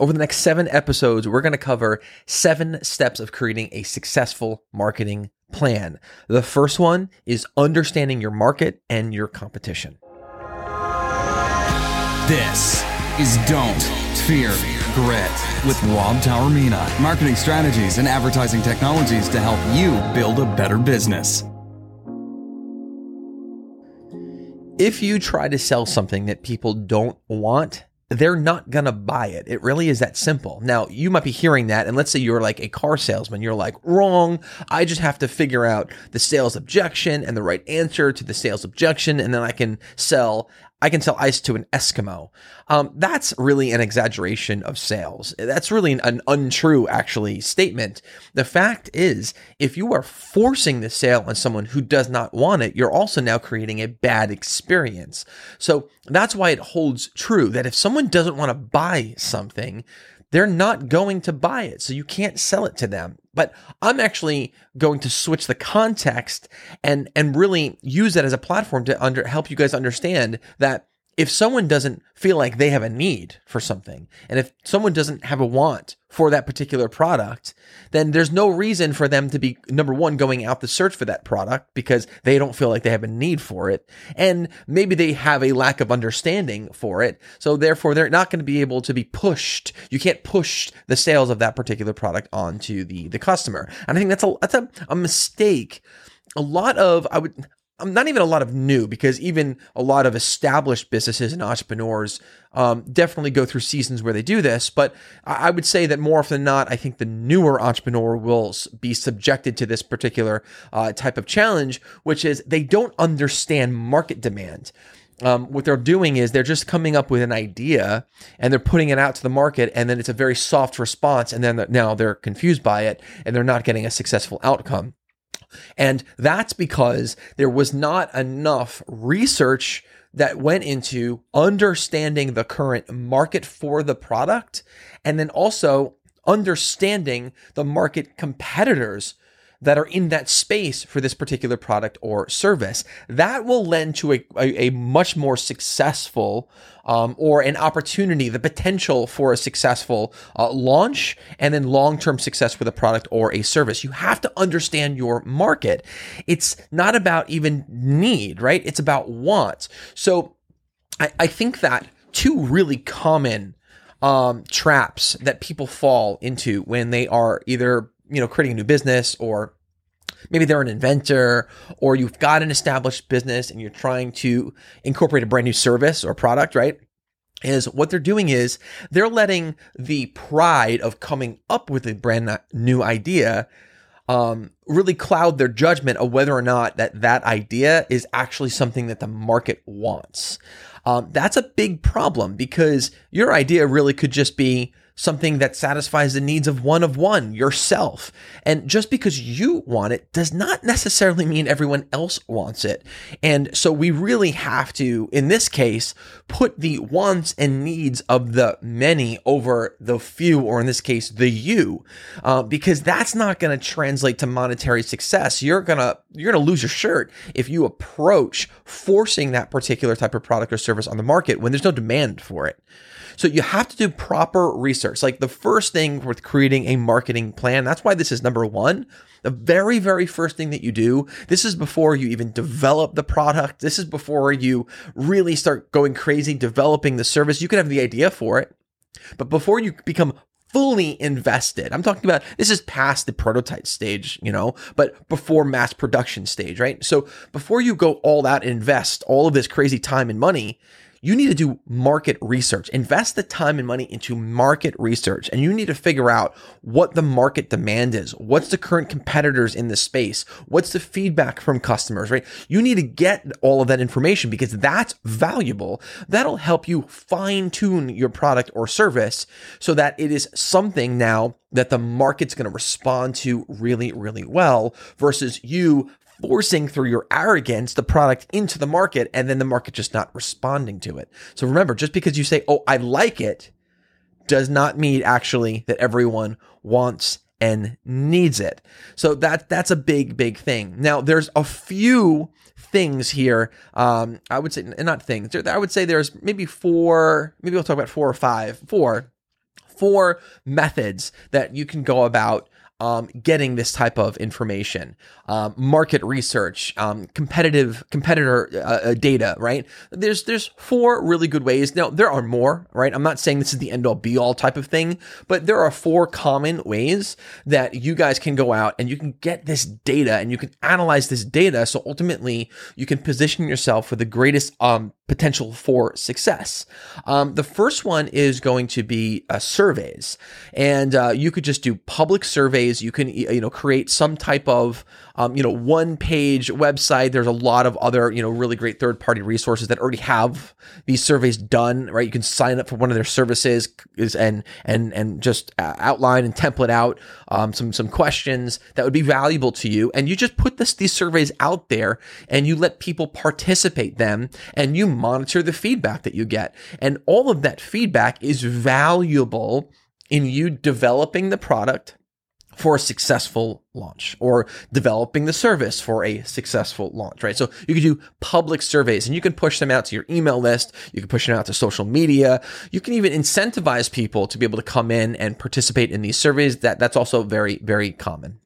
Over the next seven episodes, we're going to cover seven steps of creating a successful marketing plan. The first one is understanding your market and your competition. This is Don't Fear Grit with Rob Taormina. Marketing strategies and advertising technologies to help you build a better business. If you try to sell something that people don't want, they're not going to buy it. It really is that simple. Now, you might be hearing that, and let's say you're like a car salesman. You're like, wrong. I just have to figure out the sales objection and the right answer to the sales objection, and then I can sell I can sell ice to an Eskimo. Um, that's really an exaggeration of sales. That's really an, an, untrue, actually, statement. The fact is, if you are forcing the sale on someone who does not want it, you're also now creating a bad experience. So that's why it holds true that if someone doesn't want to buy something, they're not going to buy it. So you can't sell it to them. But I'm actually going to switch the context and and really use that as a platform to under help you guys understand that if someone doesn't feel like they have a need for something, and if someone doesn't have a want for that particular product, then there's no reason for them to be, number one, going out to search for that product because they don't feel like they have a need for it. And maybe they have a lack of understanding for it. So therefore, they're not going to be able to be pushed. You can't push the sales of that particular product onto the, the customer. And I think that's a, that's a, a mistake a lot of I would not even a lot of new because even a lot of established businesses and entrepreneurs um, definitely go through seasons where they do this. But I would say that more often than not, I think the newer entrepreneur will be subjected to this particular uh, type of challenge, which is they don't understand market demand. Um, what they're doing is they're just coming up with an idea and they're putting it out to the market, and then it's a very soft response, and then now they're confused by it and they're not getting a successful outcome. And that's because there was not enough research that went into understanding the current market for the product and then also understanding the market competitors that are in that space for this particular product or service. That will lend to a, a, a much more successful um, or an opportunity, the potential for a successful uh, launch and then long term success with a product or a service. You have to understand your market. It's not about even need, right? It's about want. So I, I think that two really common um, traps that people fall into when they are either you know, creating a new business or maybe they're an inventor or you've got an established business and you're trying to incorporate a brand new service or product, right? Is what they're doing is they're letting the pride of coming up with a brand new idea um, really cloud their judgment of whether or not that that idea is actually something that the market wants. Um, that's a big problem because your idea really could just be something that satisfies the needs of one of one, yourself. And just because you want it does not necessarily mean everyone else wants it. And so we really have to, in this case, put the wants and needs of the many over the few, or in this case, the you, uh, because that's not going to translate to monetary success. You're gonna you're gonna lose your shirt if you approach forcing that particular type of product or service on the market when there's no demand for it. So you have to do proper research. Like the first thing with creating a marketing plan, that's why this is number one. The very, very first thing that you do, this is before you even develop the product. This is before you really start going crazy developing the service. You can have the idea for it. But before you become fully invested. I'm talking about this is past the prototype stage, you know, but before mass production stage, right? So before you go all that invest all of this crazy time and money, you need to do market research. Invest the time and money into market research. And you need to figure out what the market demand is. What's the current competitors in the space? What's the feedback from customers, right? You need to get all of that information because that's valuable. That'll help you fine tune your product or service so that it is something now that the market's going to respond to really, really well versus you forcing through your arrogance the product into the market and then the market just not responding to it. So remember, just because you say, Oh, I like it does not mean actually that everyone wants and needs it. So that that's a big, big thing. Now there's a few things here. Um, I would say not things. I would say there's maybe four, maybe we'll talk about four or five, four four methods that you can go about um, getting this type of information, um, market research, um, competitive competitor uh, uh, data. Right? There's there's four really good ways. Now there are more. Right? I'm not saying this is the end all be all type of thing, but there are four common ways that you guys can go out and you can get this data and you can analyze this data. So ultimately, you can position yourself for the greatest um, potential for success. Um, the first one is going to be uh, surveys, and uh, you could just do public surveys. You can you know create some type of um, you know one page website. There's a lot of other you know really great third party resources that already have these surveys done. Right, you can sign up for one of their services and and and just uh, outline and template out um, some some questions that would be valuable to you, and you just put this these surveys out there, and you let people participate them, and you monitor the feedback that you get. And all of that feedback is valuable in you developing the product for a successful launch or developing the service for a successful launch, right? So you can do public surveys and you can push them out to your email list. You can push them out to social media. You can even incentivize people to be able to come in and participate in these surveys. That that's also very, very common.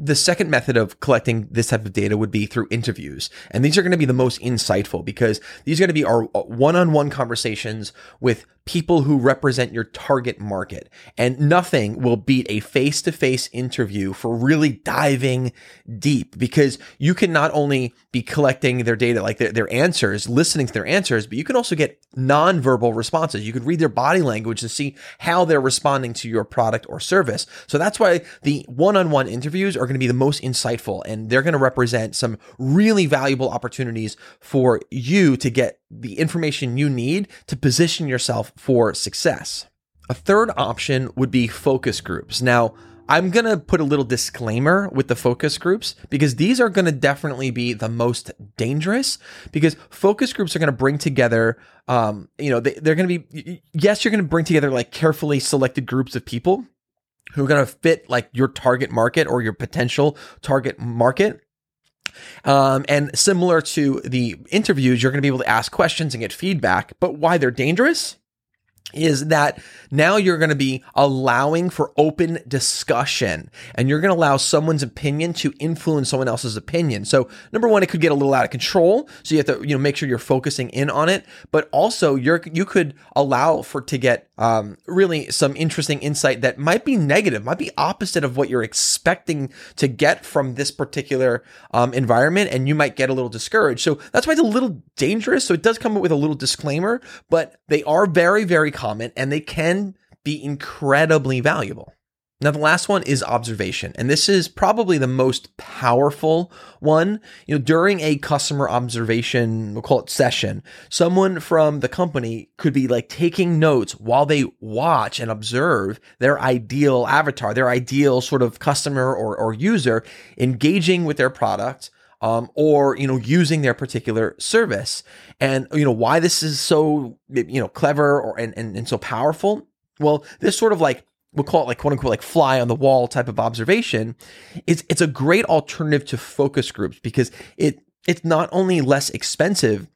The second method of collecting this type of data would be through interviews. And these are going to be the most insightful because these are going to be our one on one conversations with people who represent your target market. And nothing will beat a face to face interview for really diving deep because you can not only be collecting their data, like their, their answers, listening to their answers, but you can also get nonverbal responses. You could read their body language to see how they're responding to your product or service. So that's why the one on one interviews are going to be the most insightful and they're going to represent some really valuable opportunities for you to get the information you need to position yourself for success. A third option would be focus groups. Now, I'm going to put a little disclaimer with the focus groups because these are going to definitely be the most dangerous because focus groups are going to bring together, um, you know, they, they're going to be, yes, you're going to bring together like carefully selected groups of people who are going to fit like your target market or your potential target market. Um, and similar to the interviews, you're going to be able to ask questions and get feedback. But why they're dangerous is that now you're going to be allowing for open discussion and you're going to allow someone's opinion to influence someone else's opinion. So number one, it could get a little out of control. So you have to, you know, make sure you're focusing in on it, but also you're, you could allow for to get, um, really some interesting insight that might be negative, might be opposite of what you're expecting to get from this particular, um, environment. And you might get a little discouraged. So that's why it's a little dangerous. So it does come with a little disclaimer, but they are very, very common and they can be incredibly valuable. Now, the last one is observation, and this is probably the most powerful one. You know, during a customer observation, we'll call it session, someone from the company could be like taking notes while they watch and observe their ideal avatar, their ideal sort of customer or, or user engaging with their product um, or you know using their particular service and you know why this is so you know clever or and, and, and so powerful well this sort of like we'll call it like quote unquote like fly on the wall type of observation it's it's a great alternative to focus groups because it it's not only less expensive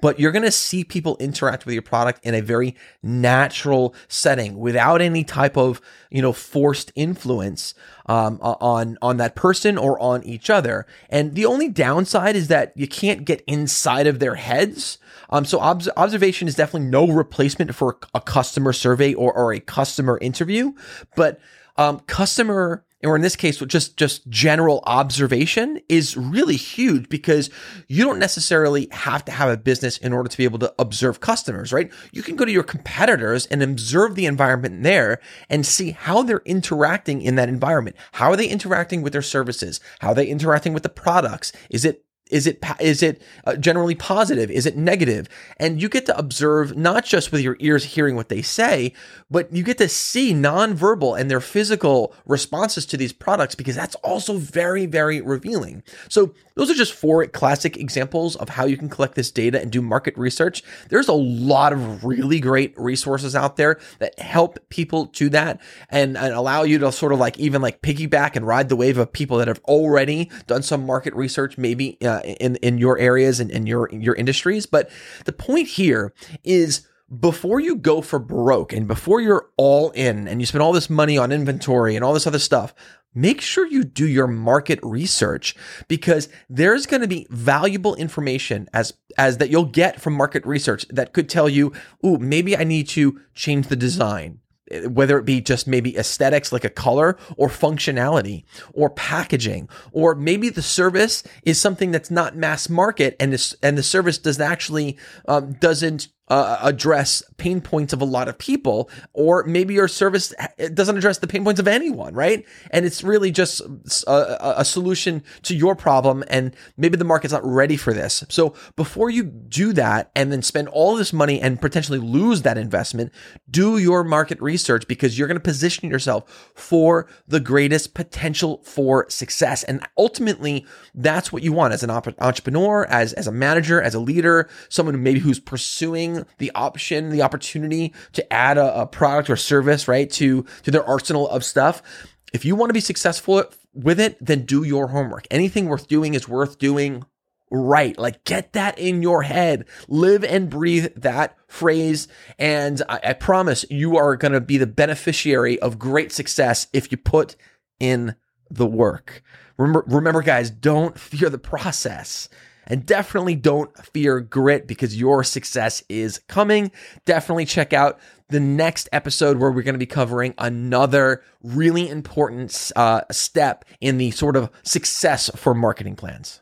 but you're going to see people interact with your product in a very natural setting without any type of you know forced influence um, on on that person or on each other. And the only downside is that you can't get inside of their heads. Um, so ob- observation is definitely no replacement for a customer survey or, or a customer interview but um, customer or in this case, just just general observation is really huge because you don't necessarily have to have a business in order to be able to observe customers, right? You can go to your competitors and observe the environment there and see how they're interacting in that environment. How are they interacting with their services? How are they interacting with the products? Is it is it is it uh, generally positive? Is it negative? And you get to observe not just with your ears hearing what they say, but you get to see nonverbal and their physical responses to these products because that's also very very revealing. So those are just four classic examples of how you can collect this data and do market research. There's a lot of really great resources out there that help people do that and, and allow you to sort of like even like piggyback and ride the wave of people that have already done some market research, maybe uh, Uh, in in your areas and in your your industries. But the point here is before you go for broke and before you're all in and you spend all this money on inventory and all this other stuff, make sure you do your market research because there's going to be valuable information as as that you'll get from market research that could tell you, "Ooh, maybe I need to change the design." Whether it be just maybe aesthetics like a color or functionality or packaging or maybe the service is something that's not mass market and this and the service does actually um, doesn't uh, address pain points of a lot of people, or maybe your service doesn't address the pain points of anyone, right? And it's really just a, a, solution to your problem, and maybe the market's not ready for this. So before you do that and then spend all this money and potentially lose that investment, do your market research because you're going to position yourself for the greatest potential for success. And ultimately, that's what you want as an entrepreneur, as, as a manager, as a leader, someone maybe who's pursuing the option, the opportunity to add a, a product or service, right, to, to their arsenal of stuff. If you want to be successful with it, then do your homework. Anything worth doing is worth doing right. Like get that in your head. Live and breathe that phrase. And I, I promise you are going to be the beneficiary of great success if you put in the work. Remember, remember guys, don't fear the process. And definitely don't fear grit because your success is coming. Definitely check out the next episode where we're going to be covering another really important uh, step in the sort of success for marketing plans.